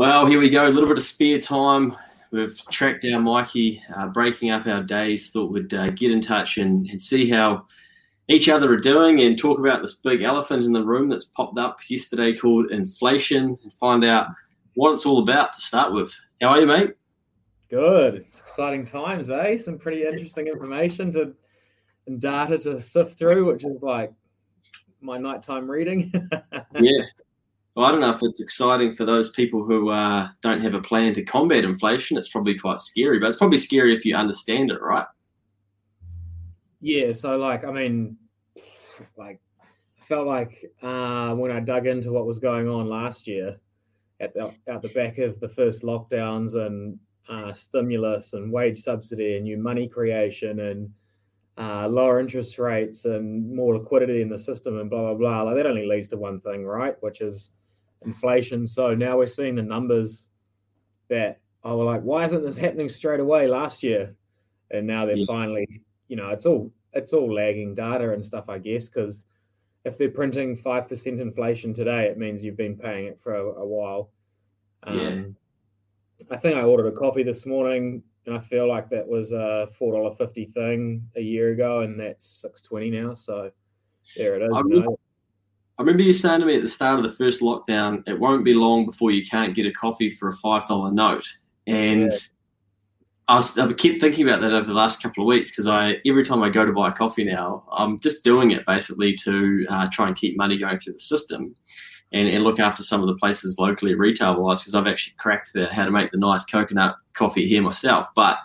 Well, here we go. A little bit of spare time. We've tracked down Mikey, uh, breaking up our days. Thought we'd uh, get in touch and, and, see how each other are doing and talk about this big elephant in the room that's popped up yesterday called inflation and find out what it's all about to start with. How are you, mate? Good. It's exciting times, eh? Some pretty interesting information to and data to sift through, which is like my nighttime reading. yeah. Well, I don't know if it's exciting for those people who uh, don't have a plan to combat inflation. It's probably quite scary, but it's probably scary if you understand it, right? Yeah. So, like, I mean, like, I felt like uh, when I dug into what was going on last year at the, at the back of the first lockdowns and uh, stimulus and wage subsidy and new money creation and uh, lower interest rates and more liquidity in the system and blah blah blah. Like that only leads to one thing, right? Which is inflation. So now we're seeing the numbers that oh, we're like, why isn't this happening straight away last year? And now they're yeah. finally, you know, it's all it's all lagging data and stuff, I guess, because if they're printing five percent inflation today, it means you've been paying it for a, a while. Um, yeah. I think I ordered a coffee this morning, and I feel like that was a four dollar fifty thing a year ago, and that's six twenty now. So there it is. I remember, I remember you saying to me at the start of the first lockdown, it won't be long before you can't get a coffee for a five dollar note, and. Yeah. I, was, I kept thinking about that over the last couple of weeks because I every time I go to buy a coffee now, I'm just doing it basically to uh, try and keep money going through the system and, and look after some of the places locally retail wise because I've actually cracked the, how to make the nice coconut coffee here myself. But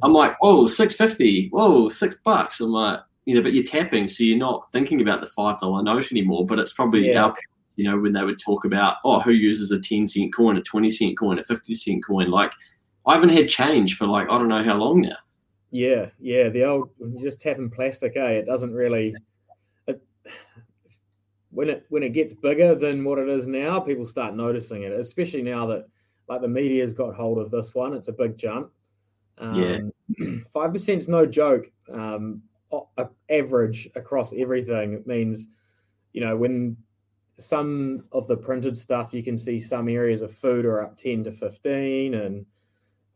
I'm like, oh, 650, whoa, six bucks. I'm like, you know, but you're tapping, so you're not thinking about the five dollar note anymore. But it's probably yeah. our, you know, when they would talk about, oh, who uses a ten cent coin, a twenty cent coin, a fifty cent coin? Like, I haven't had change for like I don't know how long now. Yeah, yeah, the old just tapping plastic, eh? It doesn't really It, when it when it gets bigger than what it is now, people start noticing it, especially now that like the media's got hold of this one. It's a big jump. Um, yeah, five percent is no joke. Um, average across everything it means, you know, when some of the printed stuff you can see some areas of food are up ten to fifteen, and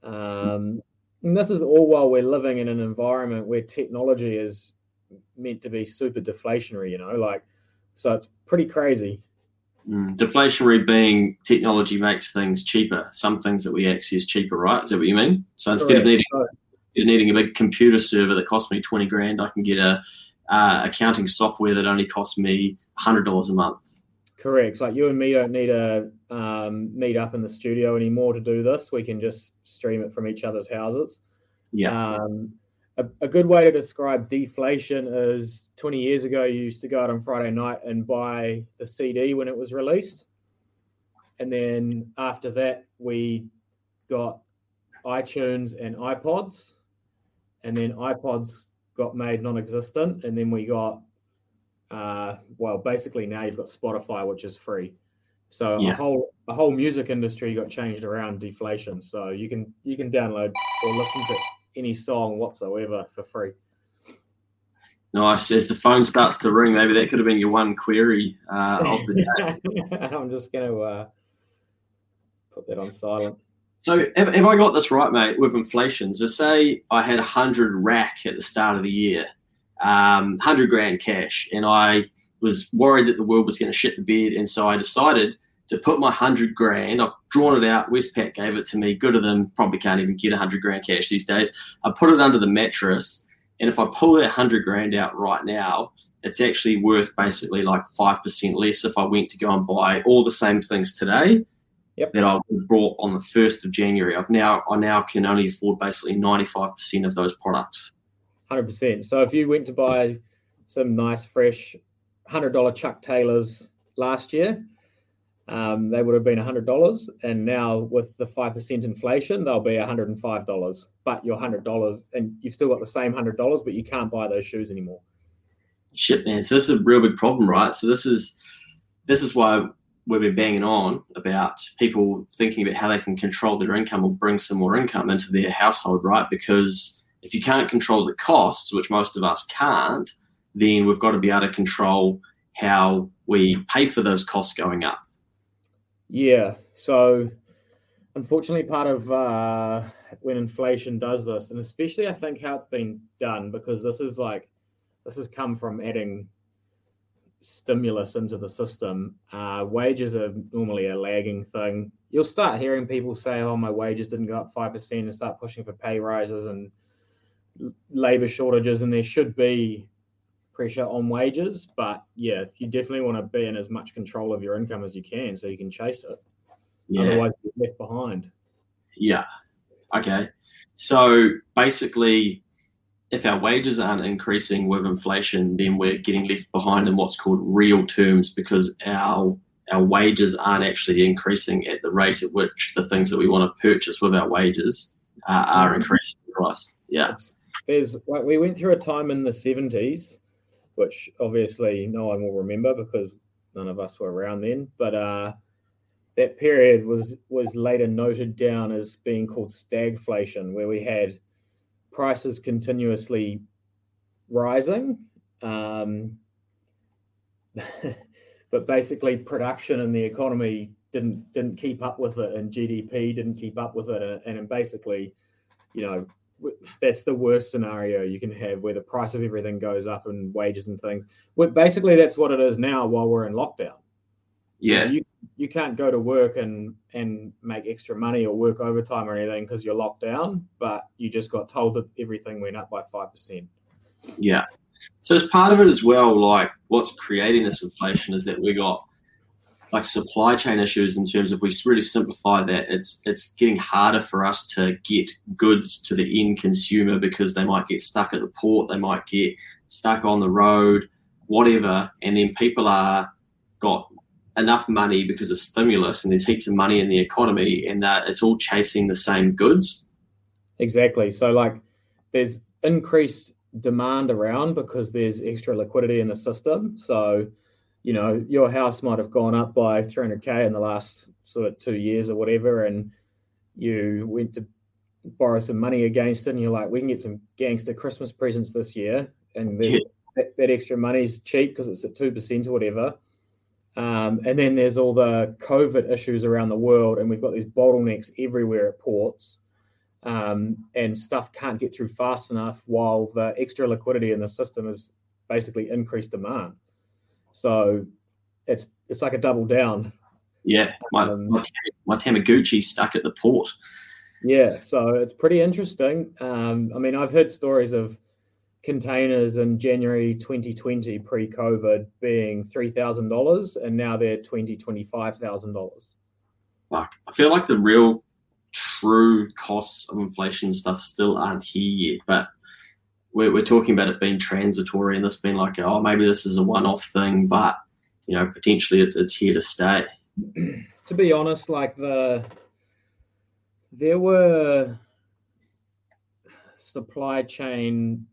um, and this is all while we're living in an environment where technology is meant to be super deflationary. You know, like so it's pretty crazy. Mm. Deflationary being technology makes things cheaper. Some things that we access cheaper, right? Is that what you mean? So instead Correct. of needing needing a big computer server that costs me twenty grand, I can get a uh, accounting software that only costs me hundred dollars a month. Correct. Like you and me don't need to um, meet up in the studio anymore to do this. We can just stream it from each other's houses. Yeah. Um, a, a, good way to describe deflation is 20 years ago, you used to go out on Friday night and buy the CD when it was released. And then after that, we got iTunes and iPods. And then iPods got made non existent. And then we got, uh, well, basically now you've got Spotify, which is free. So yeah. a whole a whole music industry got changed around deflation. So you can you can download or listen to any song whatsoever for free. Nice. As the phone starts to ring, maybe that could have been your one query uh, of the day. I'm just going to uh, put that on silent. So, if, if, I got this right, mate, with inflation, so say I had 100 rack at the start of the year, um, 100 grand cash, and I was worried that the world was going to shit the bed. And so I decided to put my hundred grand. I've drawn it out. Westpac gave it to me. Good of them. Probably can't even get a hundred grand cash these days. I put it under the mattress, and if I pull that hundred grand out right now, it's actually worth basically like five percent less if I went to go and buy all the same things today yep. that I was brought on the first of January. I've now I now can only afford basically ninety five percent of those products. Hundred percent. So if you went to buy some nice fresh hundred dollar Chuck Taylors last year um, they would have been $100. And now with the 5% inflation, they'll be $105. But you're $100 and you've still got the same $100, but you can't buy those shoes anymore. Shit, man. So this is a real big problem, right? So this is this is why we've been banging on about people thinking about how they can control their income or bring some more income into their household, right? Because if you can't control the costs, which most of us can't, then we've got to be able to control how we pay for those costs going up. Yeah. So unfortunately, part of uh, when inflation does this, and especially I think how it's been done, because this is like this has come from adding stimulus into the system. Uh, wages are normally a lagging thing. You'll start hearing people say, "Oh, my wages didn't go up five percent," and start pushing for pay rises and labor shortages, and there should be pressure on wages. But yeah, you definitely want to be in as much control of your income as you can, so you can chase it. Yeah. Otherwise, you're left behind. Yeah. Okay. So basically, if our wages aren't increasing with inflation, then we're getting left behind in what's called real terms because our our wages aren't actually increasing at the rate at which the things that we want to purchase with our wages uh, are mm-hmm. increasing in price. Yeah. There's like we went through a time in the 70s, which obviously no one will remember because none of us were around then. But uh, that period was was later noted down as being called stagflation, where we had prices continuously rising. Um, but basically, production and the economy didn't didn't keep up with it, and GDP didn't keep up with it, and, and basically, you know, that's the worst scenario you can have, where the price of everything goes up and wages and things. Well, basically, that's what it is now while we're in lockdown. Yeah, you, you can't go to work and and make extra money or work overtime or anything because you're locked down but you just got told that everything went up by 5% yeah. So as part of it as well like what's creating this inflation is that we got like supply chain issues in terms of we really simplify that it's it's getting harder for us to get goods to the end consumer because they might get stuck at the port they might get stuck on the road whatever and then people are got enough money because of stimulus and there's heaps of money in the economy and that it's all chasing the same goods. Exactly. So like there's increased demand around because there's extra liquidity in the system. So, you know, your house might have gone up by 300k in the last sort of 2 years or whatever and you went to borrow some money against it and you're like we can get some gangster christmas presents this year and yeah. that, that extra money's cheap because it's at 2% or whatever um, and then there's all the COVID issues around the world, and we've got these bottlenecks everywhere at ports, um, and stuff can't get through fast enough while the extra liquidity in the system is basically increased demand. So it's it's like a double down. Yeah, my, um, my, my Tamagotchi stuck at the port. Yeah, so it's pretty interesting. Um, I mean, I've heard stories of containers in January 2020 pre-COVID being $3,000 and now they're $20, $25,000. Fuck. I feel like the real true costs of inflation stuff still aren't here yet, but we're, we're talking about it being transitory and this being like, oh, maybe this is a one-off thing, but you know, potentially it's it's here to stay. to be honest, like the there were supply chain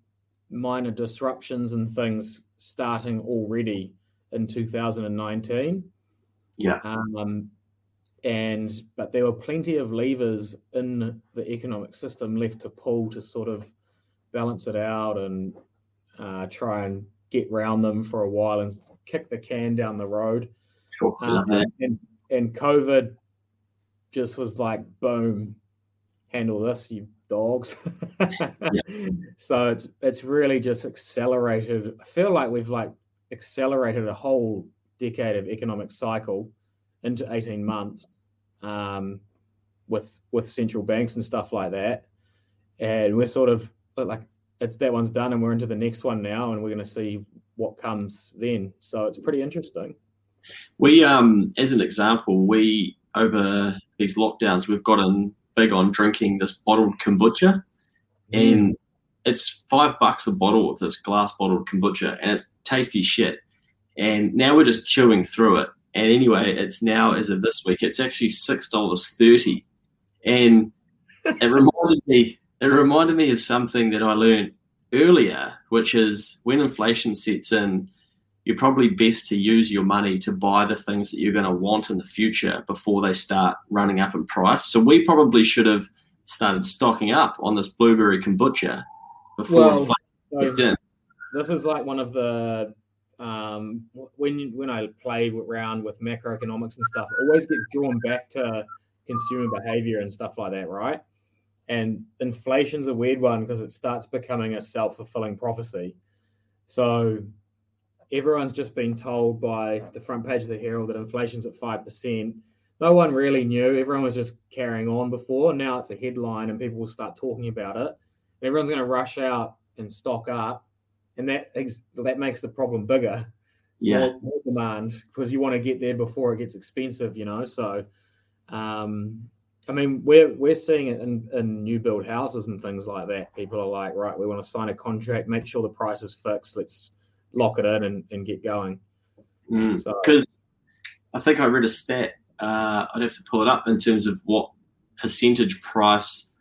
minor disruptions and things starting already in 2019. Yeah. Um, and but there were plenty of levers in the economic system left to pull to sort of balance it out and uh, try and get round them for a while and kick the can down the road. Sure, um, and, and COVID just was like, boom, handle this, you dogs. yeah. So it's it's really just accelerated. I feel like we've like accelerated a whole decade of economic cycle into 18 months um, with with central banks and stuff like that. And we're sort of like it's that one's done and we're into the next one now and we're going to see what comes then. So it's pretty interesting. We um as an example, we over these lockdowns we've gotten big on drinking this bottled kombucha, mm. and it's five bucks a bottle of this glass bottled kombucha, and it's tasty shit. And now we're just chewing through it. And anyway, it's now as of this week, it's actually six dollars thirty, and it reminded me. It reminded me of something that I learned earlier, which is when inflation sets in, you're probably best to use your money to buy the things that you're going to want in the future before they start running up in price. So we probably should have started stocking up on this blueberry kombucha before well, inflation so in. This is like one of the um, when when I play around with macroeconomics and stuff, it always gets drawn back to consumer behavior and stuff like that, right? And inflation's a weird one because it starts becoming a self fulfilling prophecy. So everyone's just been told by the front page of the Herald that inflation's at 5%. No one really knew. Everyone was just carrying on before. Now it's a headline and people will start talking about it. Everyone's going to rush out and stock up. And that that makes the problem bigger. Yeah. More, more demand because you want to get there before it gets expensive, you know. So, um, I mean, we're we're seeing it in, in new build houses and things like that. People are like, right, we want to sign a contract, make sure the price is fixed. Let's lock it in and, and get going. Because mm. so, I think I read a stat. Uh, I'd have to pull it up in terms of what percentage price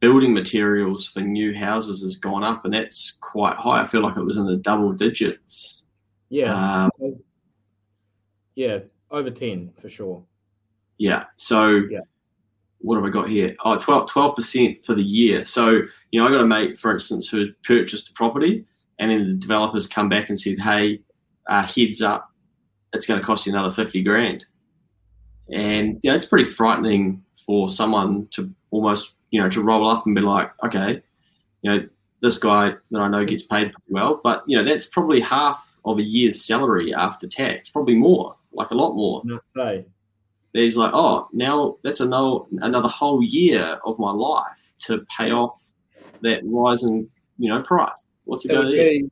building materials for new houses has gone up, and that's quite high. I feel like it was in the double digits. Yeah. Um, yeah, over 10 for sure. Yeah. So, yeah. what have I got here? Oh, 12, percent for the year. So, you know, I got a mate, for instance, who purchased a property and then the developers come back and said, hey, uh, heads up, it's going to cost you another 50 grand. And yeah, it's pretty frightening for someone to almost, you know, to roll up and be like, okay, you know, this guy that I know gets paid pretty well, but you know, that's probably half of a year's salary after tax, probably more, like a lot more. Not say. He's like, oh, now that's another another whole year of my life to pay off that rising, you know, price. What's it going to be?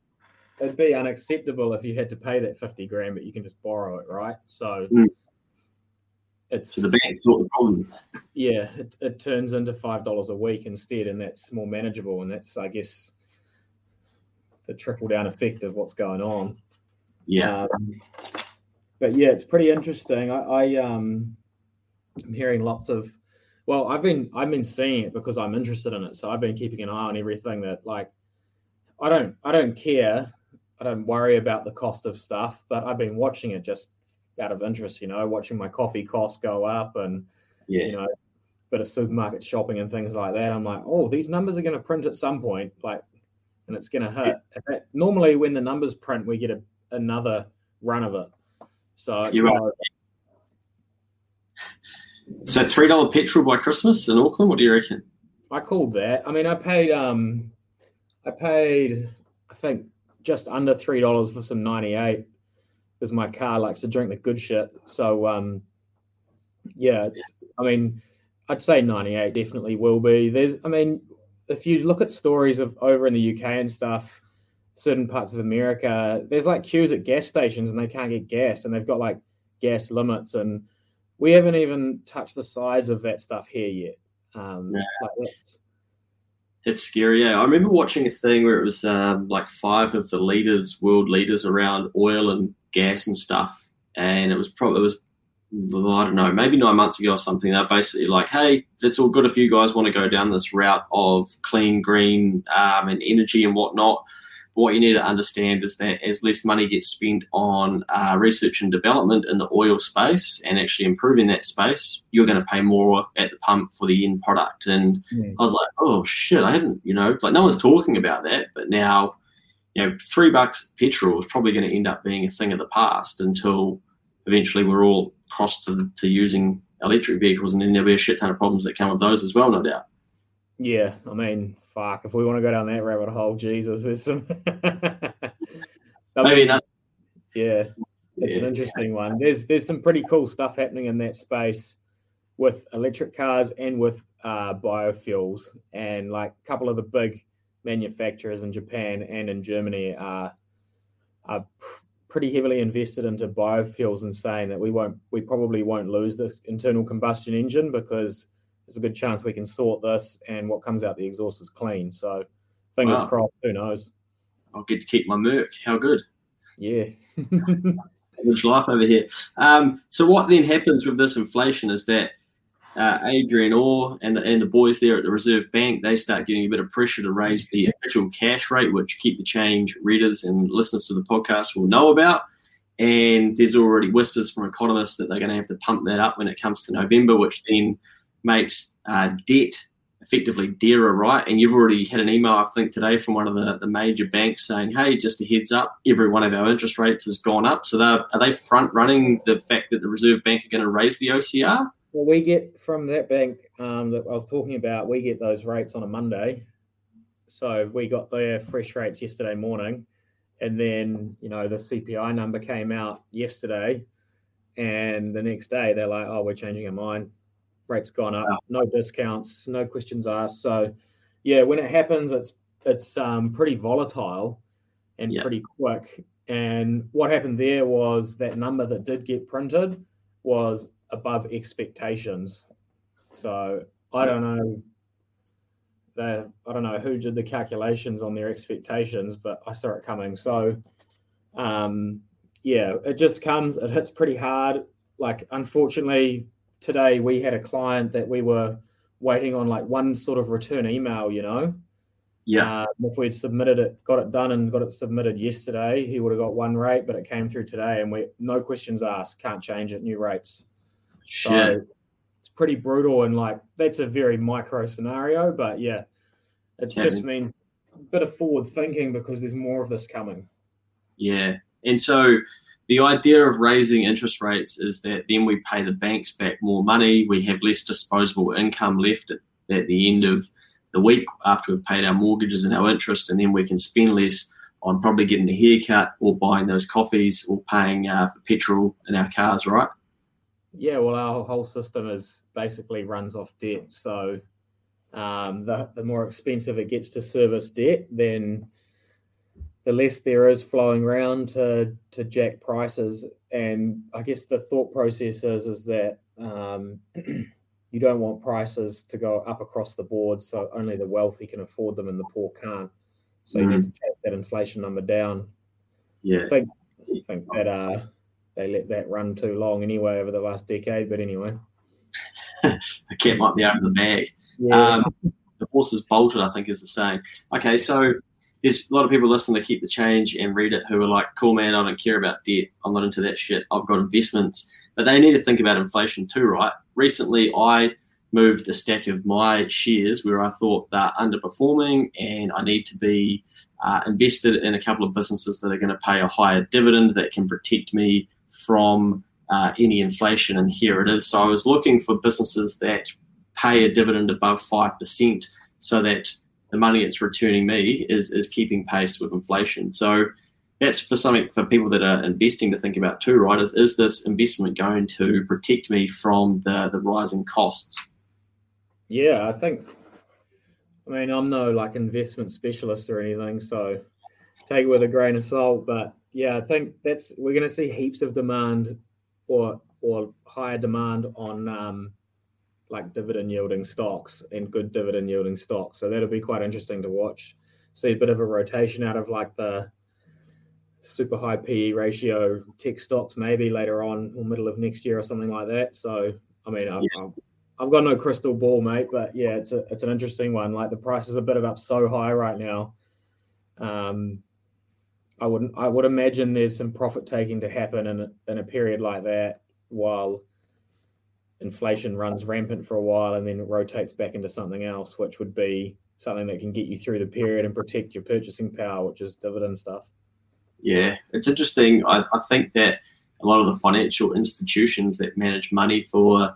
It'd be unacceptable if you had to pay that fifty grand, but you can just borrow it, right? So mm. it's so the bank thought the problem. Yeah, it, it turns into five dollars a week instead, and that's more manageable, and that's I guess the trickle down effect of what's going on. Yeah. Um, but yeah, it's pretty interesting. I, I um, I'm hearing lots of. Well, I've been I've been seeing it because I'm interested in it, so I've been keeping an eye on everything that like I don't I don't care. I don't worry about the cost of stuff, but I've been watching it just out of interest, you know, watching my coffee costs go up and yeah. you know, bit of supermarket shopping and things like that. I'm like, oh, these numbers are going to print at some point, like, and it's going to hit. Yeah. Normally, when the numbers print, we get a, another run of it. So you're right. So three dollar petrol by Christmas in Auckland. What do you reckon? I called that. I mean, I paid um I paid, I think, just under three dollars for some ninety eight because my car likes to drink the good shit. So, um, yeah, it's. I mean, I'd say ninety eight definitely will be. There's, I mean, if you look at stories of over in the UK and stuff, certain parts of America, there's like queues at gas stations and they can't get gas, and they've got like gas limits, and we haven't even touched the sides of that stuff here yet. Um, yeah. like it's scary. Yeah, I remember watching a thing where it was um, like five of the leaders, world leaders around oil and gas and stuff, and it was probably it was I don't know, maybe nine months ago or something. They're basically like, hey, that's all good if you guys want to go down this route of clean, green, um, and energy and whatnot what you need to understand is that as less money gets spent on uh, research and development in the oil space and actually improving that space, you're going to pay more at the pump for the end product. And mm. I was like, oh shit, I hadn't, you know, like no one's talking about that, but now, you know, three bucks petrol is probably going to end up being a thing of the past until eventually we're all crossed to, to using electric vehicles, and then there'll be a shit ton of problems that come with those as well, no doubt. Yeah, I mean, fuck, if we want to go down that rabbit hole, Jesus, there's some. Maybe not. Yeah, it's yeah. an interesting one. There's there's some pretty cool stuff happening in that space with electric cars and with uh, biofuels, and like a couple of the big manufacturers in Japan and in Germany are are pretty heavily invested into biofuels and saying that we won't we probably won't lose the internal combustion engine because there's a good chance we can sort this and what comes out the exhaust is clean. So fingers wow. crossed, who knows? I'll get to keep my Merc. How good. Yeah. Rich life over here. Um, so what then happens with this inflation is that uh, Adrian Orr and the, and the boys there at the Reserve Bank, they start getting a bit of pressure to raise the official cash rate, which Keep the Change readers and listeners to the podcast will know about. And there's already whispers from economists that they're going to have to pump that up when it comes to November, which then makes uh, debt effectively dearer, right? And you've already had an email, I think, today from one of the, the major banks saying, hey, just a heads up, every one of our interest rates has gone up. So are they front running the fact that the Reserve Bank are going to raise the OCR? Well, we get from that bank um, that I was talking about, we get those rates on a Monday. So we got their fresh rates yesterday morning. And then, you know, the CPI number came out yesterday. And the next day, they're like, oh, we're changing our mind. Rates gone up, no discounts, no questions asked. So, yeah, when it happens, it's it's um, pretty volatile and yeah. pretty quick. And what happened there was that number that did get printed was above expectations. So I don't know. The, I don't know who did the calculations on their expectations, but I saw it coming. So, um, yeah, it just comes. It hits pretty hard. Like, unfortunately, today we had a client that we were waiting on like one sort of return email. You know, yeah. Uh, if we'd submitted it, got it done, and got it submitted yesterday, he would have got one rate, but it came through today, and we no questions asked, can't change it, new rates. Shit. So it's pretty brutal, and like that's a very micro scenario, but yeah, it just means a bit of forward thinking because there's more of this coming. Yeah, and so the idea of raising interest rates is that then we pay the banks back more money, we have less disposable income left at, at the end of the week after we've paid our mortgages and our interest, and then we can spend less on probably getting a haircut or buying those coffees or paying uh, for petrol in our cars, right? Yeah, well, our whole system is basically runs off debt. So um, the, the more expensive it gets to service debt, then the less there is flowing around to, to jack prices. And I guess the thought process is, is that um, you don't want prices to go up across the board so only the wealthy can afford them and the poor can't. So mm. you need to chase that inflation number down. Yeah. I think, I think that uh, they let that run too long anyway over the last decade. But anyway, the cat might be out of the bag. Yeah. Um, the horse is bolted, I think, is the saying. Okay, so there's a lot of people listening to keep the change and read it who are like, "Cool, man, I don't care about debt. I'm not into that shit. I've got investments." But they need to think about inflation too, right? Recently, I moved a stack of my shares where I thought they're underperforming and I need to be uh, invested in a couple of businesses that are going to pay a higher dividend that can protect me from uh, any inflation, and here it is. So I was looking for businesses that pay a dividend above 5% so that the money it's returning me is, is keeping pace with inflation. So that's for something for people that are investing to think about too, right? Is, is this investment going to protect me from the, the rising costs? Yeah, I think, I mean, I'm no like investment specialist or anything, so take it with a grain of salt, but yeah, I think that's we're going to see heaps of demand or or higher demand on um, like dividend yielding stocks and good dividend yielding stocks. So that'll be quite interesting to watch. See a bit of a rotation out of like the super high PE ratio tech stocks maybe later on or middle of next year or something like that. So I mean, I've, yeah. I've got no crystal ball, mate, but yeah, it's a it's an interesting one. Like the price is a bit of up so high right now. Um, I wouldn't. I would imagine there's some profit taking to happen in a, in a period like that, while inflation runs rampant for a while and then rotates back into something else, which would be something that can get you through the period and protect your purchasing power, which is dividend stuff. Yeah, it's interesting. I, I think that a lot of the financial institutions that manage money for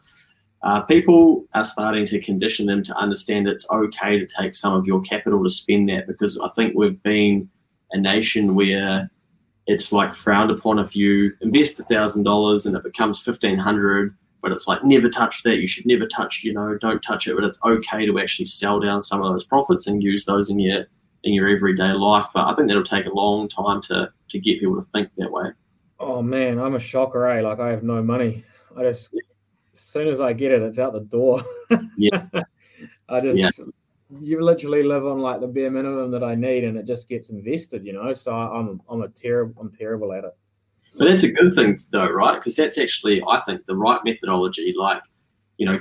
uh, people are starting to condition them to understand it's okay to take some of your capital to spend that because I think we've been a nation where it's like frowned upon if you invest a thousand dollars and it becomes fifteen hundred, but it's like never touch that. You should never touch, you know, don't touch it. But it's okay to actually sell down some of those profits and use those in your in your everyday life. But I think that'll take a long time to to get people to think that way. Oh man, I'm a shocker, eh? Like I have no money. I just as soon as I get it, it's out the door. yeah. I just yeah you literally live on like the bare minimum that I need, and it just gets invested, you know. So I'm I'm a terrible I'm terrible at it. But that's a good thing though, right? Because that's actually I think the right methodology. Like, you know,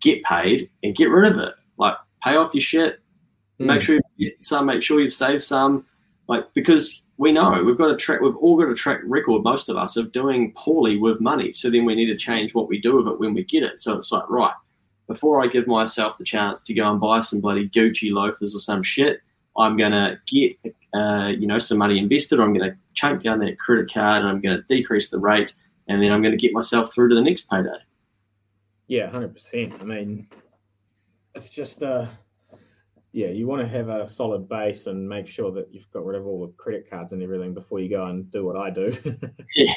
get paid and get rid of it. Like, pay off your shit. Mm. Make sure you some. Make sure you've saved some. Like, because we know we've got a track. We've all got a track record. Most of us of doing poorly with money. So then we need to change what we do with it when we get it. So it's like right before I give myself the chance to go and buy some bloody Gucci loafers or some shit, I'm going to get, uh, you know, some money invested. Or I'm going to chunk down that credit card and I'm going to decrease the rate, and then I'm going to get myself through to the next payday. Yeah, hundred percent. I mean, it's just uh yeah, you want to have a solid base and make sure that you've got rid of all the credit cards and everything before you go and do what I do. yeah.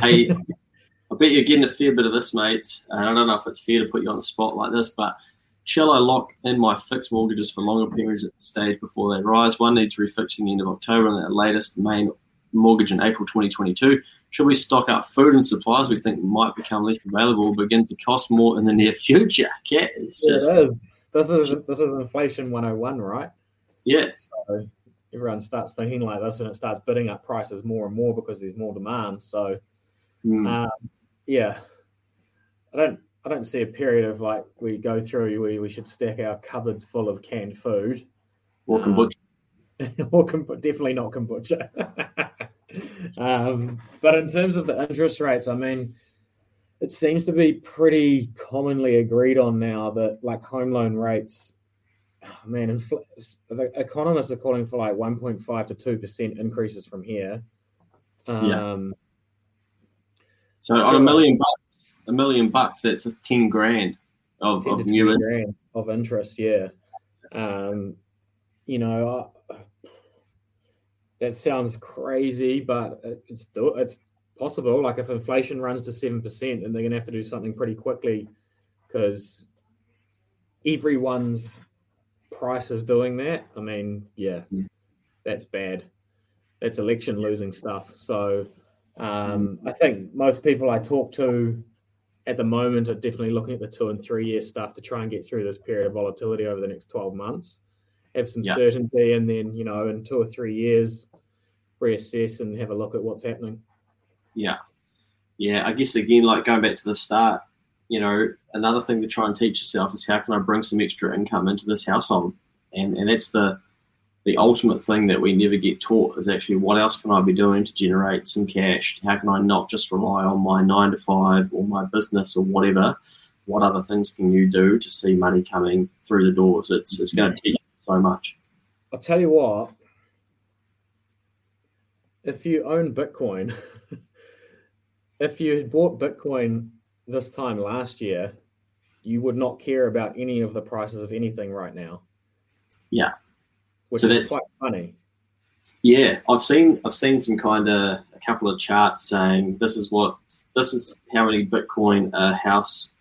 Hey, I bet you're getting a fair bit of this, mate. I don't know if it's fair to put you on the spot like this, but shall I lock in my fixed mortgages for longer periods at the stage before they rise? One needs refixing the end of October and the latest main mortgage in April 2022. Should we stock up food and supplies we think might become less available, begin to cost more in the near future? Yeah, it's just, it is. This is this is inflation 101, right? Yeah. So everyone starts thinking like this and it starts bidding up prices more and more because there's more demand. So mm. um, yeah, I don't I don't see a period of like we go through where we should stack our cupboards full of canned food. Or kombucha. Um, or com- definitely not kombucha. um, but in terms of the interest rates, I mean, it seems to be pretty commonly agreed on now that like home loan rates, oh man, infl- the economists are calling for like 1.5 to 2% increases from here. Um, yeah. So on a million bucks, a million bucks, that's a 10 grand of, of new grand of interest. Yeah. Um, you know, uh, that sounds crazy, but it's it's possible. Like if inflation runs to seven percent, then they're going to have to do something pretty quickly because everyone's price is doing that. I mean, yeah, mm. that's bad. That's election losing stuff. So um, I think most people I talk to at the moment are definitely looking at the two and three year stuff to try and get through this period of volatility over the next 12 months, have some yeah. certainty, and then, you know, in two or three years, reassess and have a look at what's happening. Yeah. Yeah. I guess, again, like going back to the start, you know, another thing to try and teach yourself is how can I bring some extra income into this household? And, and that's the, the ultimate thing that we never get taught is actually what else can I be doing to generate some cash? How can I not just rely on my nine to five or my business or whatever? What other things can you do to see money coming through the doors? It's it's going to mm-hmm. teach you so much. I'll tell you what. If you own Bitcoin, if you had bought Bitcoin this time last year, you would not care about any of the prices of anything right now. Yeah which so is quite funny. Yeah, I've seen I've seen some kind of a couple of charts saying this is what this is how many Bitcoin a house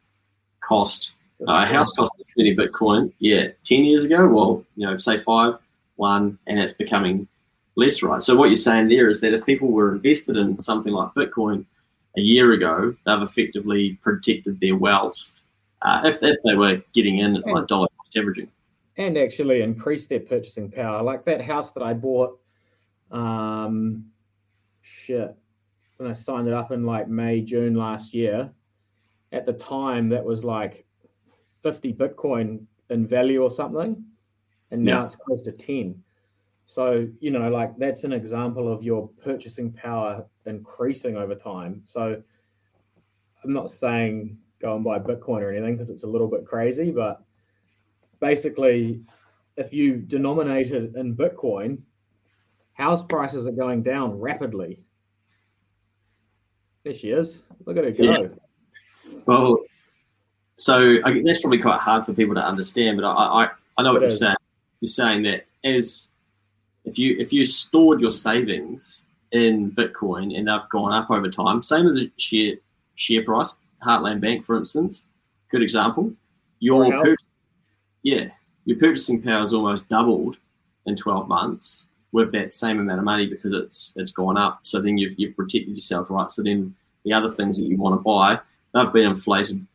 cost. Uh, a house cost this many Bitcoin. Yeah, ten years ago. Well, you know, say five, one, and it's becoming less, right? So what you're saying there is that if people were invested in something like Bitcoin a year ago, they've effectively protected their wealth uh, if, if they were getting in at like dollar cost averaging and actually increase their purchasing power. Like that house that I bought, um, shit, when I signed it up in like May, June last year, at the time that was like 50 Bitcoin in value or something. And now yeah. it's close to 10. So, you know, like that's an example of your purchasing power increasing over time. So I'm not saying go and buy Bitcoin or anything because it's a little bit crazy, but basically, if you denominate it in Bitcoin, house prices are going down rapidly. There she is. Look at her go. Yeah. Well, so I, that's probably quite hard for people to understand, but I, I, I know what it you're saying. You're saying that as if you if you stored your savings in Bitcoin and they've gone up over time, same as a share share price, Heartland Bank, for instance, good example. Your purchase, yeah, your purchasing power has almost doubled in 12 months with that same amount of money because it's it's gone up. So then you've you've protected yourself, right? So then the other things that you want to buy, they've been inflated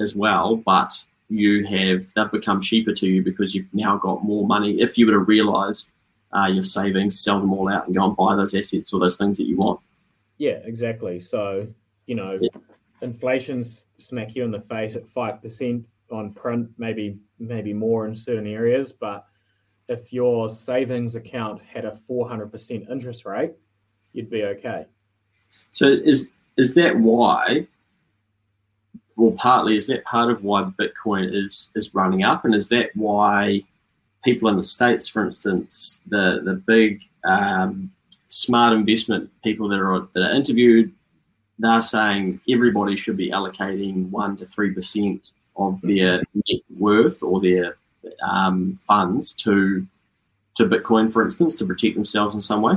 as well, but you have they've become cheaper to you because you've now got more money. If you were to realise uh, your savings, sell them all out, and go and buy those assets or those things that you want. Yeah, exactly. So you know, yeah. inflation's smack you in the face at five percent on print, maybe maybe more in certain areas. But if your savings account had a 400% interest rate, you'd be okay. So is is that why? Well, partly is that part of why Bitcoin is is running up, and is that why people in the states, for instance, the the big um, smart investment people that are that are interviewed, they're saying everybody should be allocating one to three percent of their net worth or their um, funds to to Bitcoin, for instance, to protect themselves in some way.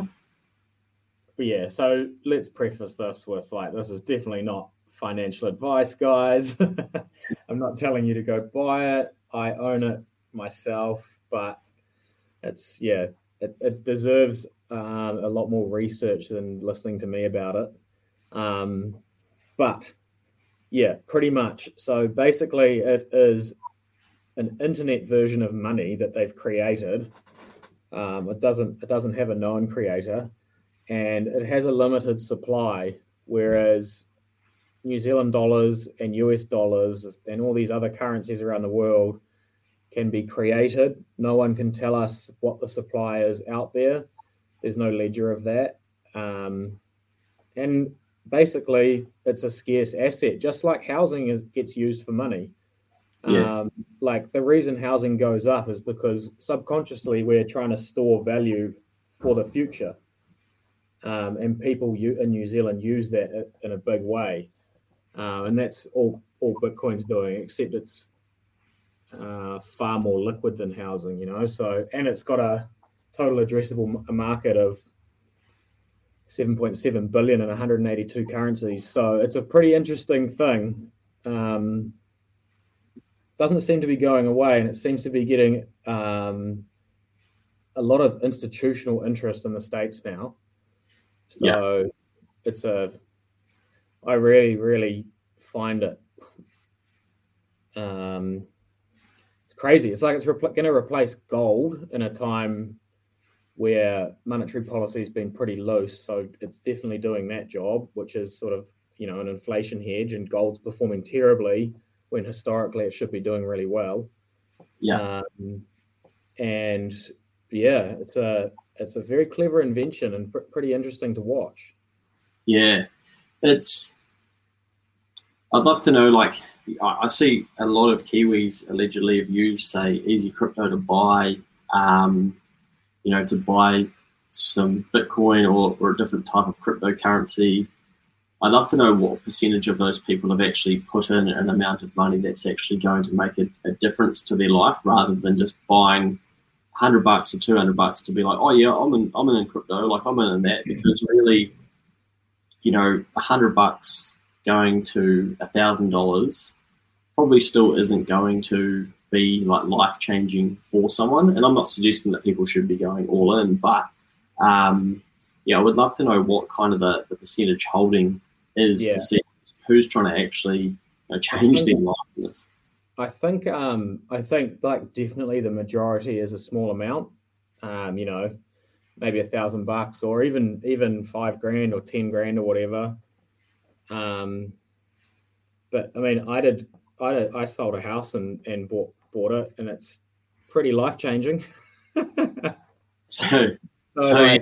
Yeah. So let's preface this with like this is definitely not financial advice, guys. I'm not telling you to go buy it. I own it myself, but it's yeah, it, it deserves um, a lot more research than listening to me about it. Um, but yeah, pretty much. So basically, it is an internet version of money that they've created. Um, it doesn't it doesn't have a known creator, and it has a limited supply. Whereas New Zealand dollars and US dollars and all these other currencies around the world can be created. No one can tell us what the supply is out there. There's no ledger of that. Um, and basically, it's a scarce asset, just like housing is, gets used for money. Yeah. Um, like the reason housing goes up is because subconsciously we're trying to store value for the future. Um, and people in New Zealand use that in a big way. Uh, and that's all, all Bitcoin's doing, except it's uh, far more liquid than housing, you know. So, and it's got a total addressable market of 7.7 billion in 182 currencies. So, it's a pretty interesting thing. Um, doesn't seem to be going away, and it seems to be getting um, a lot of institutional interest in the states now. So, yeah. it's a I really, really find it um, it's crazy. It's like it's repl- going to replace gold in a time where monetary policy has been pretty loose. So it's definitely doing that job, which is sort of you know an inflation hedge, and gold's performing terribly when historically it should be doing really well. Yeah, um, and yeah, it's a it's a very clever invention and pr- pretty interesting to watch. Yeah, it's. I'd love to know like I see a lot of Kiwis allegedly have used, say, Easy Crypto to buy, um, you know, to buy some Bitcoin or, or a different type of cryptocurrency. I'd love to know what percentage of those people have actually put in an amount of money that's actually going to make a, a difference to their life, rather than just buying hundred bucks or two hundred bucks to be like, oh yeah, I'm in, I'm in crypto, like I'm in that, because really, you know, a hundred bucks going to a thousand dollars probably still isn't going to be like life changing for someone. And I'm not suggesting that people should be going all in, but um, yeah, I would love to know what kind of the, the percentage holding is yeah. to see who's trying to actually you know, change their life in this. I think um, I think like definitely the majority is a small amount. Um, you know, maybe a thousand bucks or even even five grand or ten grand or whatever. Um, but I mean, I did I I sold a house and and bought bought it, and it's pretty life changing. so, so, so uh,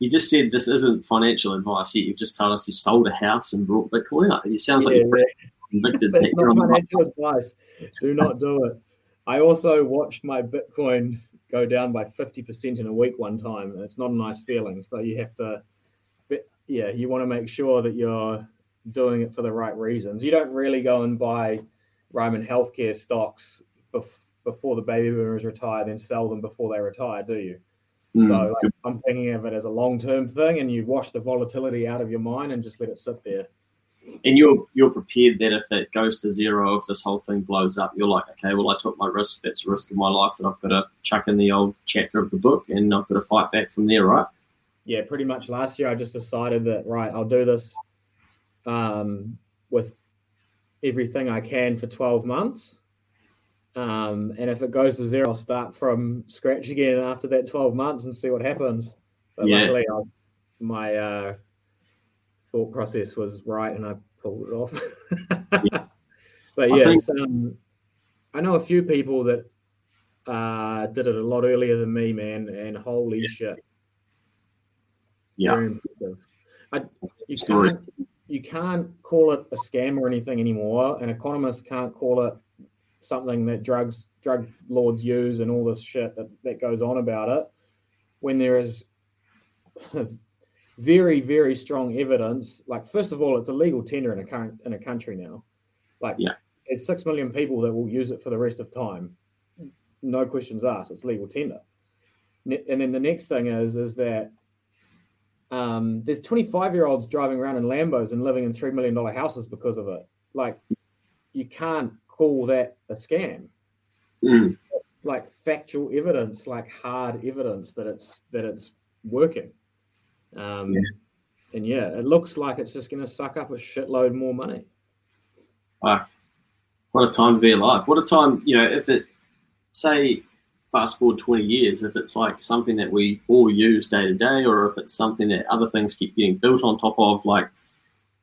you just said this isn't financial advice. Yet you've just told us you sold a house and brought Bitcoin. It sounds like yeah, you're convicted. That's not financial advice. Do not do it. I also watched my Bitcoin go down by 50% in a week one time. And it's not a nice feeling. So you have to, yeah, you want to make sure that you're doing it for the right reasons. You don't really go and buy Ryman Healthcare stocks bef- before the baby boomers retire, then sell them before they retire, do you? Mm. So like, I'm thinking of it as a long term thing, and you wash the volatility out of your mind and just let it sit there. And you're you're prepared that if it goes to zero, if this whole thing blows up, you're like, okay, well, I took my risk. That's a risk of my life that I've got to chuck in the old chapter of the book, and I've got to fight back from there, right? Yeah, pretty much. Last year, I just decided that right, I'll do this um, with everything I can for 12 months. Um, and if it goes to zero, I'll start from scratch again after that 12 months and see what happens. But yeah. luckily, I, my uh, thought process was right and I pulled it off. yeah. But yeah, I, think... um, I know a few people that uh, did it a lot earlier than me, man, and holy yeah. shit. Yeah. I, you can't you can't call it a scam or anything anymore. An economist can't call it something that drugs drug lords use and all this shit that, that goes on about it when there is very, very strong evidence. Like, first of all, it's a legal tender in a current in a country now. Like, yeah. there's six million people that will use it for the rest of time. No questions asked. It's legal tender. And then the next thing is is that um, there's 25 year olds driving around in Lambos and living in three million dollar houses because of it. Like, you can't call that a scam. Mm. Like factual evidence, like hard evidence that it's that it's working. Um, yeah. And yeah, it looks like it's just going to suck up a shitload more money. Wow. What a time to be alive. What a time, you know, if it, say, fast forward 20 years, if it's like something that we all use day to day, or if it's something that other things keep getting built on top of, like,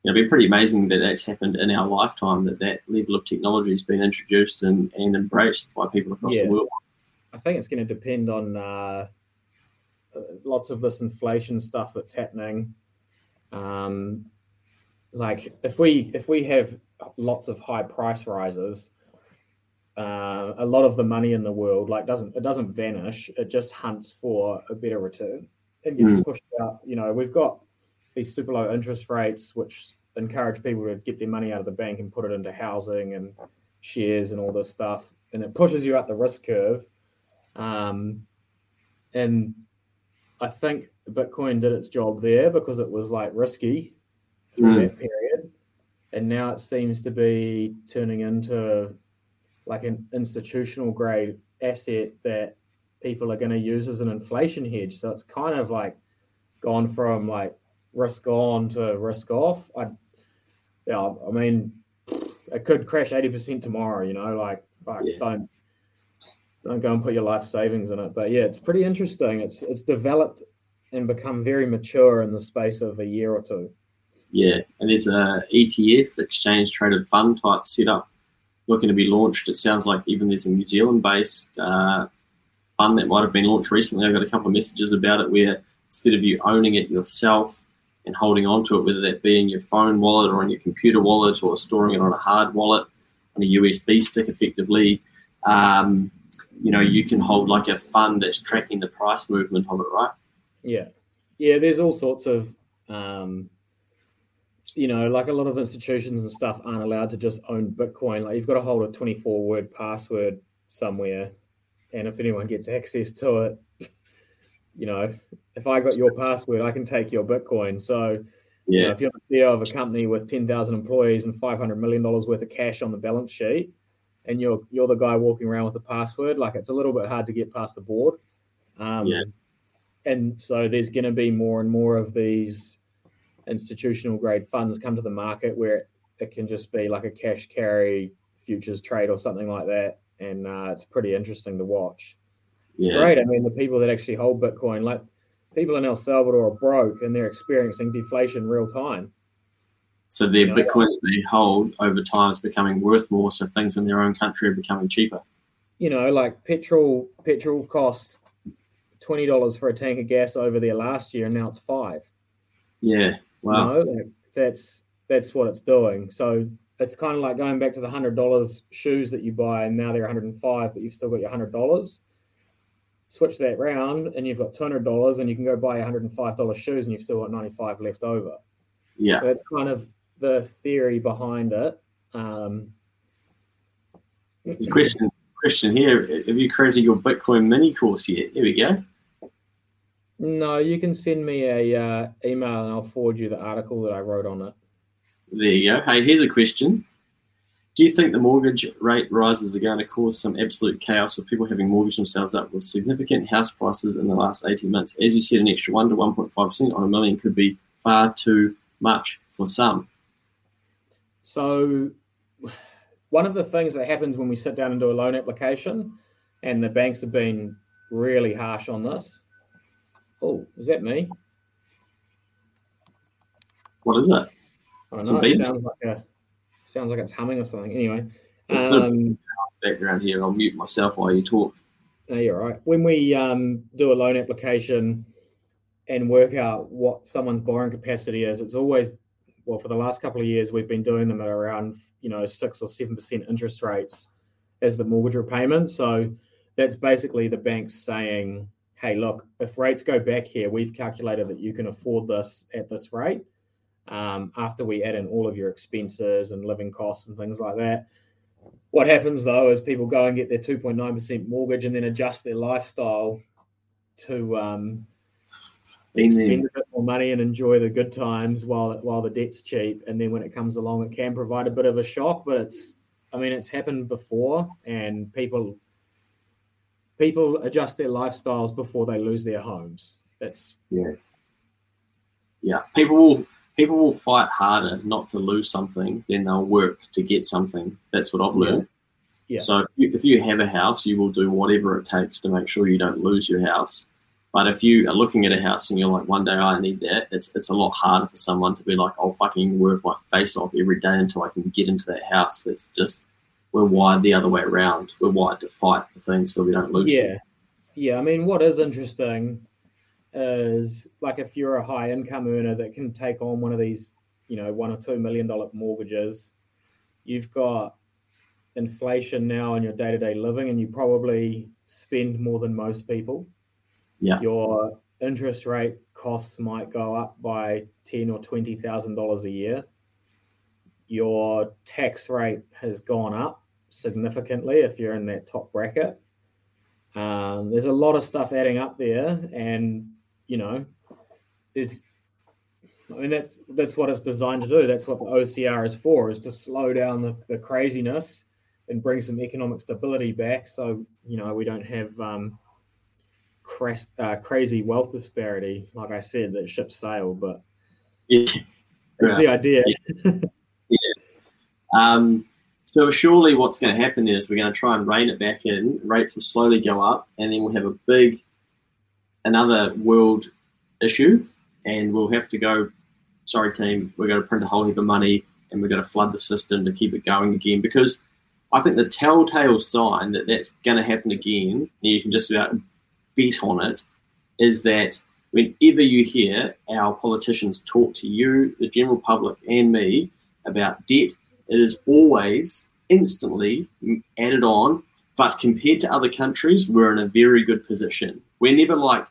you know, it'd be pretty amazing that that's happened in our lifetime, that that level of technology has been introduced and, and embraced by people across yeah. the world. I think it's going to depend on uh, lots of this inflation stuff that's happening. Um, like if we if we have lots of high price rises, uh, a lot of the money in the world like doesn't it doesn't vanish. It just hunts for a better return and gets mm. pushed out. You know, we've got these super low interest rates, which encourage people to get their money out of the bank and put it into housing and shares and all this stuff, and it pushes you up the risk curve. Um, and I think Bitcoin did its job there because it was like risky through mm. that period. And now it seems to be turning into like an institutional grade asset that people are going to use as an inflation hedge. So it's kind of like gone from like risk on to risk off. I, yeah, I mean, it could crash 80% tomorrow, you know, like, fuck, yeah. don't don't go and put your life savings in it. But yeah, it's pretty interesting. It's it's developed and become very mature in the space of a year or two. Yeah, and there's a ETF, exchange traded fund type setup, looking to be launched. It sounds like even there's a New Zealand based uh, fund that might have been launched recently. I got a couple of messages about it where instead of you owning it yourself and holding on to it, whether that be in your phone wallet or on your computer wallet or storing it on a hard wallet on a USB stick, effectively, um, you know, you can hold like a fund that's tracking the price movement of it, right? Yeah, yeah. There's all sorts of, um, you know, like a lot of institutions and stuff aren't allowed to just own Bitcoin. Like you've got to hold a 24 word password somewhere, and if anyone gets access to it, you know, if I got your password, I can take your Bitcoin. So. Yeah. You know, if you're the CEO of a company with 10,000 employees and 500 million dollars worth of cash on the balance sheet, and you're you're the guy walking around with the password, like it's a little bit hard to get past the board. Um, yeah. And so there's going to be more and more of these institutional grade funds come to the market where it can just be like a cash carry futures trade or something like that, and uh, it's pretty interesting to watch. It's yeah. great. I mean, the people that actually hold Bitcoin, like people in El Salvador, are broke and they're experiencing deflation real time. So their you know, Bitcoin that they hold over time is becoming worth more. So things in their own country are becoming cheaper. You know, like petrol. Petrol cost twenty dollars for a tank of gas over there last year, and now it's five. Yeah, wow. You know, that's that's what it's doing. So it's kind of like going back to the hundred dollars shoes that you buy, and now they're one hundred and five, but you've still got your hundred dollars. Switch that round, and you've got two hundred dollars, and you can go buy one hundred and five dollars shoes, and you've still got ninety five left over. Yeah, so it's kind of the theory behind it. Um, question, question here: Have you created your Bitcoin mini course yet? Here we go. No, you can send me a uh, email and I'll forward you the article that I wrote on it. There you go. Hey, here's a question. Do you think the mortgage rate rises are going to cause some absolute chaos with people having mortgaged themselves up with significant house prices in the last 18 months? As you said, an extra 1 to 1.5% on a million could be far too much for some. So, one of the things that happens when we sit down and do a loan application, and the banks have been really harsh on this. Oh, is that me? What is it? I don't know. It sounds like a sounds like it's humming or something. Anyway, um, background here. I'll mute myself while you talk. No, you're right. When we um, do a loan application and work out what someone's borrowing capacity is, it's always well, for the last couple of years, we've been doing them at around, you know, six or seven percent interest rates as the mortgage repayment. So that's basically the banks saying hey, look, if rates go back here, we've calculated that you can afford this at this rate. Um, after we add in all of your expenses and living costs and things like that. What happens though is people go and get their 2.9% mortgage and then adjust their lifestyle to um, spend a bit more money and enjoy the good times while while the debt's cheap. And then when it comes along, it can provide a bit of a shock. But it's, I mean, it's happened before, and people people adjust their lifestyles before they lose their homes. That's yeah, yeah. People will people will fight harder not to lose something than they'll work to get something. That's what I've learned. Yeah. yeah. So if you, if you have a house, you will do whatever it takes to make sure you don't lose your house. But if you are looking at a house and you're like, one day I need that, it's it's a lot harder for someone to be like, I'll fucking work my face off every day until I can get into that house. That's just we're wired the other way around. We're wired to fight for things so we don't lose. Yeah, them. yeah. I mean, what is interesting is like if you're a high income earner that can take on one of these, you know, one or two million dollar mortgages, you've got inflation now in your day to day living, and you probably spend more than most people. Yeah. Your interest rate costs might go up by ten or twenty thousand dollars a year your tax rate has gone up significantly if you're in that top bracket. Um, there's a lot of stuff adding up there, and you know, there's. I mean, that's that's what it's designed to do. That's what the OCR is for: is to slow down the, the craziness and bring some economic stability back. So you know, we don't have um, uh, crazy wealth disparity. Like I said, that ships sail, but yeah. that's the idea. Yeah. Um, so surely what's going to happen is we're going to try and rein it back in. Rates will slowly go up, and then we'll have a big, another world issue, and we'll have to go. Sorry, team, we're going to print a whole heap of money, and we're going to flood the system to keep it going again. Because I think the telltale sign that that's going to happen again, and you can just about bet on it, is that whenever you hear our politicians talk to you, the general public, and me about debt it is always instantly added on. But compared to other countries, we're in a very good position. We're never like,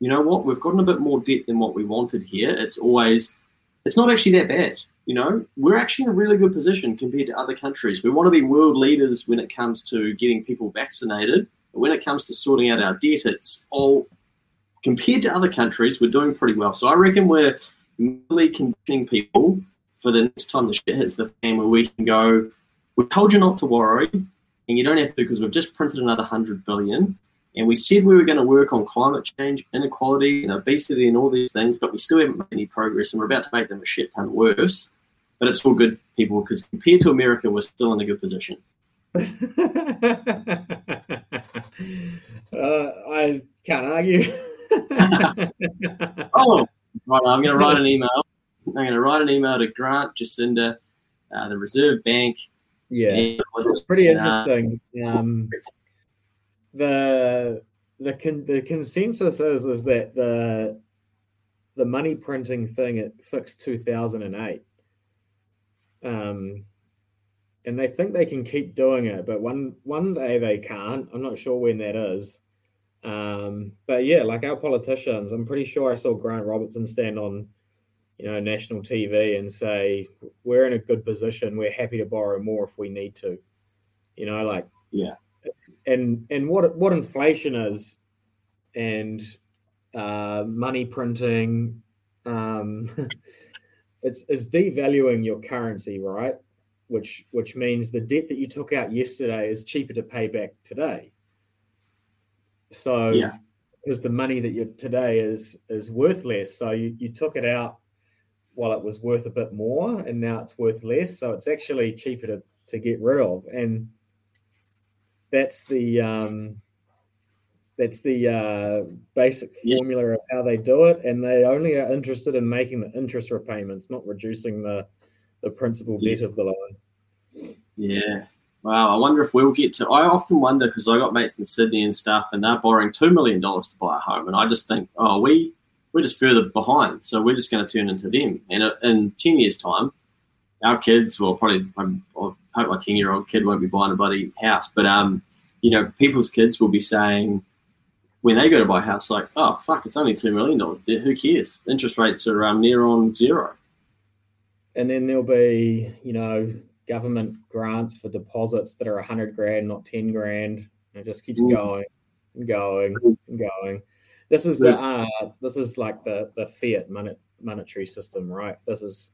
you know what, we've gotten a bit more debt than what we wanted here. It's always, it's not actually that bad. You know, we're actually in a really good position compared to other countries. We want to be world leaders when it comes to getting people vaccinated. But when it comes to sorting out our debt, it's all compared to other countries, we're doing pretty well. So I reckon we're really conditioning people for the next time the shit hits the fan where we can go, we've told you not to worry, and you don't have to because we've just printed another 100 billion. And we said we were going to work on climate change, inequality, and obesity, and all these things, but we still haven't made any progress, and we're about to make them a shit ton worse. But it's all good, people, because compared to America, we're still in a good position. uh, I can't argue. oh, right, I'm going to write an email I'm going to write an email to Grant, Jacinda, uh, the Reserve Bank. Yeah, it's pretty interesting. Um, the the con- the consensus is is that the the money printing thing it fixed 2008 um and they think they can keep doing it but one one day they can't i'm not sure when that is um but yeah like our politicians i'm pretty sure i saw grant robertson stand on you know, national TV and say we're in a good position. We're happy to borrow more if we need to. You know, like yeah, and and what what inflation is, and uh, money printing, um, it's it's devaluing your currency, right? Which which means the debt that you took out yesterday is cheaper to pay back today. So yeah. because the money that you today is is worth less, so you, you took it out while it was worth a bit more and now it's worth less. So it's actually cheaper to, to get rid of. And that's the um, that's the uh, basic formula of how they do it. And they only are interested in making the interest repayments, not reducing the the principal yeah. debt of the loan. Yeah. Wow, I wonder if we'll get to. I often wonder because I got mates in Sydney and stuff, and they're borrowing two million dollars to buy a home, and I just think, oh, we we're just further behind. So we're just going to turn into them. And in 10 years' time, our kids, well, probably, I hope my 10 year old kid won't be buying a bloody house, but, um, you know, people's kids will be saying, when they go to buy a house, like, oh fuck, it's only two million dollars. Who cares? Interest rates are um, near on zero. And then there'll be, you know, government grants for deposits that are a hundred grand, not ten grand. And it just keeps mm. going and going and going. This is the uh, this is like the the fiat money, monetary system, right? This is,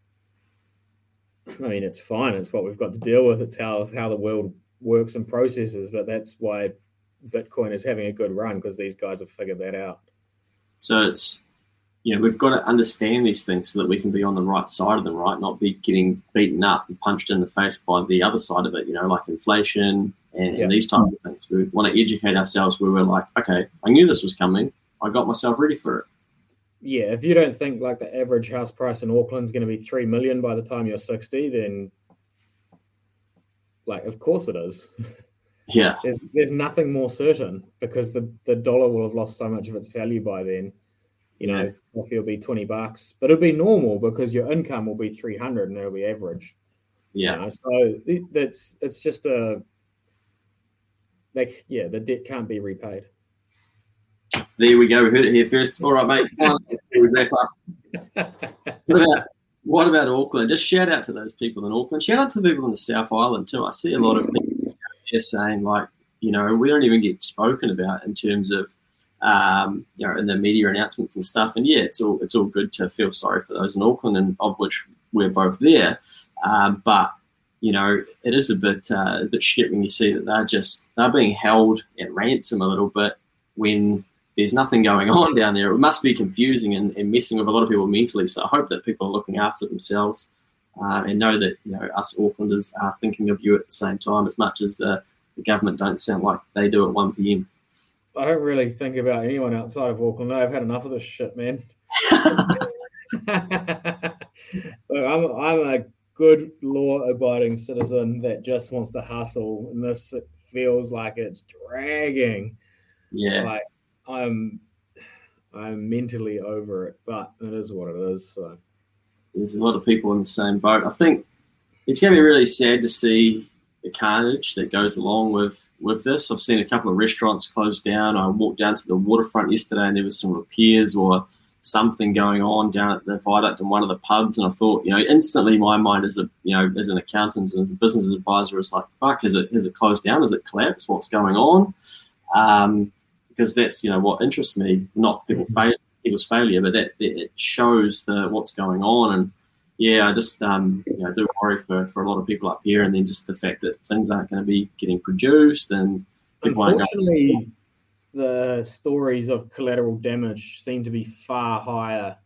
I mean, it's fine. It's what we've got to deal with. It's how how the world works and processes. But that's why Bitcoin is having a good run because these guys have figured that out. So it's you know, we've got to understand these things so that we can be on the right side of them, right? Not be getting beaten up and punched in the face by the other side of it, you know, like inflation and, yeah. and these types of things. We want to educate ourselves where we're like, okay, I knew this was coming. I got myself ready for it. Yeah, if you don't think like the average house price in Auckland is going to be three million by the time you're sixty, then like, of course it is. Yeah, there's there's nothing more certain because the the dollar will have lost so much of its value by then. You know, coffee will be twenty bucks, but it'll be normal because your income will be three hundred and it'll be average. Yeah. You know? So that's it's just a like yeah, the debt can't be repaid. There we go. We heard it here first. All right, mate. We what about what about Auckland? Just shout out to those people in Auckland. Shout out to the people in the South Island too. I see a lot of people here saying like, you know, we don't even get spoken about in terms of, um, you know, in the media announcements and stuff. And yeah, it's all it's all good to feel sorry for those in Auckland, and of which we're both there. Um, but you know, it is a bit uh, a bit shit when you see that they're just they're being held at ransom a little bit when there's nothing going on down there. It must be confusing and, and messing with a lot of people mentally. So I hope that people are looking after themselves uh, and know that you know us Aucklanders are thinking of you at the same time as much as the, the government don't sound like they do at 1 p.m. I don't really think about anyone outside of Auckland. I've had enough of this shit, man. Look, I'm, I'm a good law-abiding citizen that just wants to hustle, and this feels like it's dragging. Yeah, like I'm I'm mentally over it, but it is what it is. So there's a lot of people in the same boat. I think it's going to be really sad to see the carnage that goes along with with this. I've seen a couple of restaurants close down. I walked down to the waterfront yesterday, and there was some repairs or something going on down at the viaduct in one of the pubs, and I thought, you know, instantly my mind as a you know as an accountant and as a business advisor is like, fuck, is it is it closed down? Is it collapsed? What's going on? Um, because that's you know what interests me, not people mm-hmm. fail, people's failure, but that, that, it shows the what's going on. And yeah, I just um, you know do worry for, for a lot of people up here, and then just the fact that things aren't going to be getting produced, and unfortunately, the stories of collateral damage seem to be far higher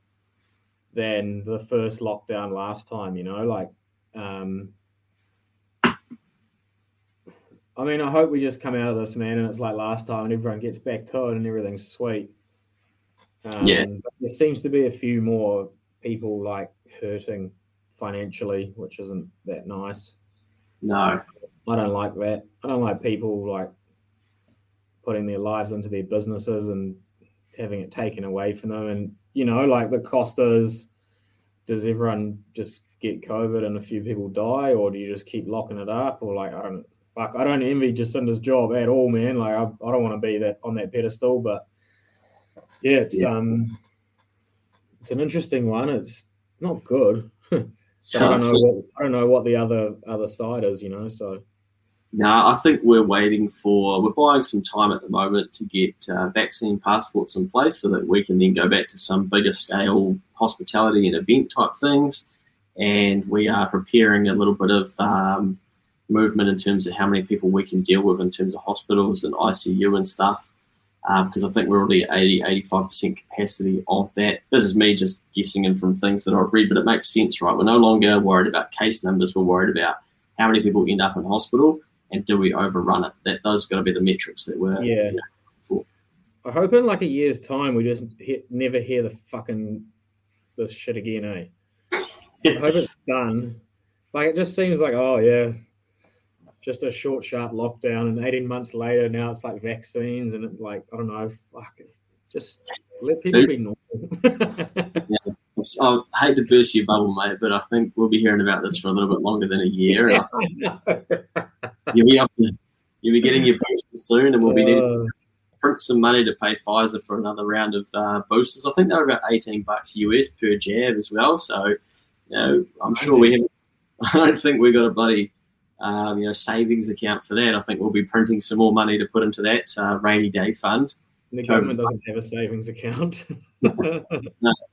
than the first lockdown last time. You know, like um, I mean, I hope we just come out of this, man, and it's like last time, and everyone gets back to it, and everything's sweet. Um, yeah. there seems to be a few more people like hurting financially, which isn't that nice. No, I don't like that. I don't like people like putting their lives into their businesses and having it taken away from them. And you know, like the cost is, does everyone just get COVID and a few people die, or do you just keep locking it up, or like I don't fuck, I don't envy Jacinda's job at all, man. Like I, I don't want to be that on that pedestal, but yeah, it's yeah. um, it's an interesting one. It's not good. I don't know. What, I don't know what the other other side is, you know. So. No, I think we're waiting for. We're buying some time at the moment to get uh, vaccine passports in place so that we can then go back to some bigger scale hospitality and event type things. And we are preparing a little bit of um, movement in terms of how many people we can deal with in terms of hospitals and ICU and stuff. Because um, I think we're already at 80, 85% capacity of that. This is me just guessing in from things that I've read, but it makes sense, right? We're no longer worried about case numbers, we're worried about how many people end up in hospital and do we overrun it? That those got to be the metrics that we're yeah. You know, for. I hope in like a year's time we just hit, never hear the fucking this shit again, eh? I hope it's done. Like it just seems like, oh yeah, just a short, sharp lockdown, and 18 months later, now it's like vaccines, and it, like I don't know, fuck it, just let people be normal. yeah. I hate to burst your bubble, mate, but I think we'll be hearing about this for a little bit longer than a year. you'll be up, you'll be getting your booster soon, and we'll be. Uh, print some money to pay Pfizer for another round of uh, boosters. I think they're about 18 bucks US per jab as well. So, you know, I'm sure we have. I don't think we've got a bloody, um, you know, savings account for that. I think we'll be printing some more money to put into that uh, rainy day fund. The government doesn't have a savings account. no.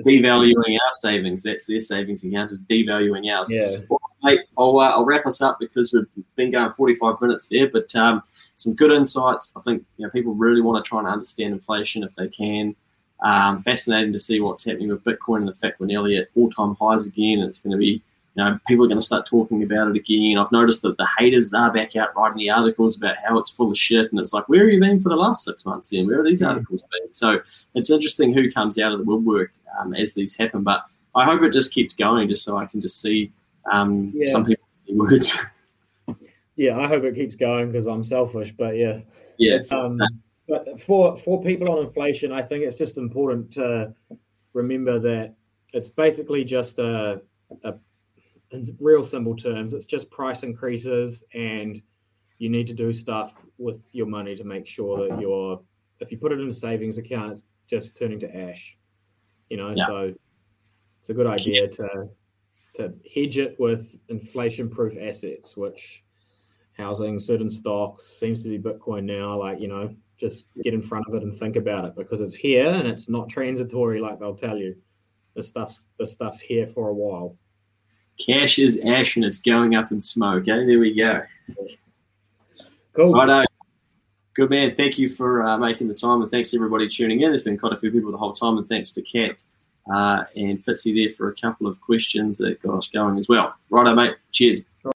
devaluing our savings. That's their savings account is devaluing ours. Yeah. Well, mate, I'll, uh, I'll wrap us up because we've been going 45 minutes there, but um, some good insights. I think you know people really want to try and understand inflation if they can. Um, fascinating to see what's happening with Bitcoin and the fact we're nearly at all-time highs again. And it's going to be, you know, people are going to start talking about it again. I've noticed that the haters are back out writing the articles about how it's full of shit, and it's like, where have you been for the last six months? Then where are these articles been? So it's interesting who comes out of the woodwork um, as these happen. But I hope it just keeps going, just so I can just see um, Yeah. some people words. yeah, I hope it keeps going because I'm selfish, but yeah. yeah, um, but for for people on inflation, I think it's just important to remember that it's basically just a, a in real simple terms, it's just price increases, and you need to do stuff with your money to make sure that you're if you put it in a savings account, it's just turning to ash. You know, Yeah. so it's a good idea to to hedge it with inflation proof assets, which housing, certain stocks, seems to be Bitcoin now. Like, you know, just get in front of it and think about it because it's here and it's not transitory like they'll tell you. The stuff's the stuff's here for a while. Cash is ash and it's going up in smoke. Eh? There we go. Cool. Righto. Good man. Thank you for uh, making the time, and thanks to everybody tuning in. There's been quite a few people the whole time, and thanks to Kat uh, and Fitzy there for a couple of questions that got us going as well. Righto, mate. Cheers.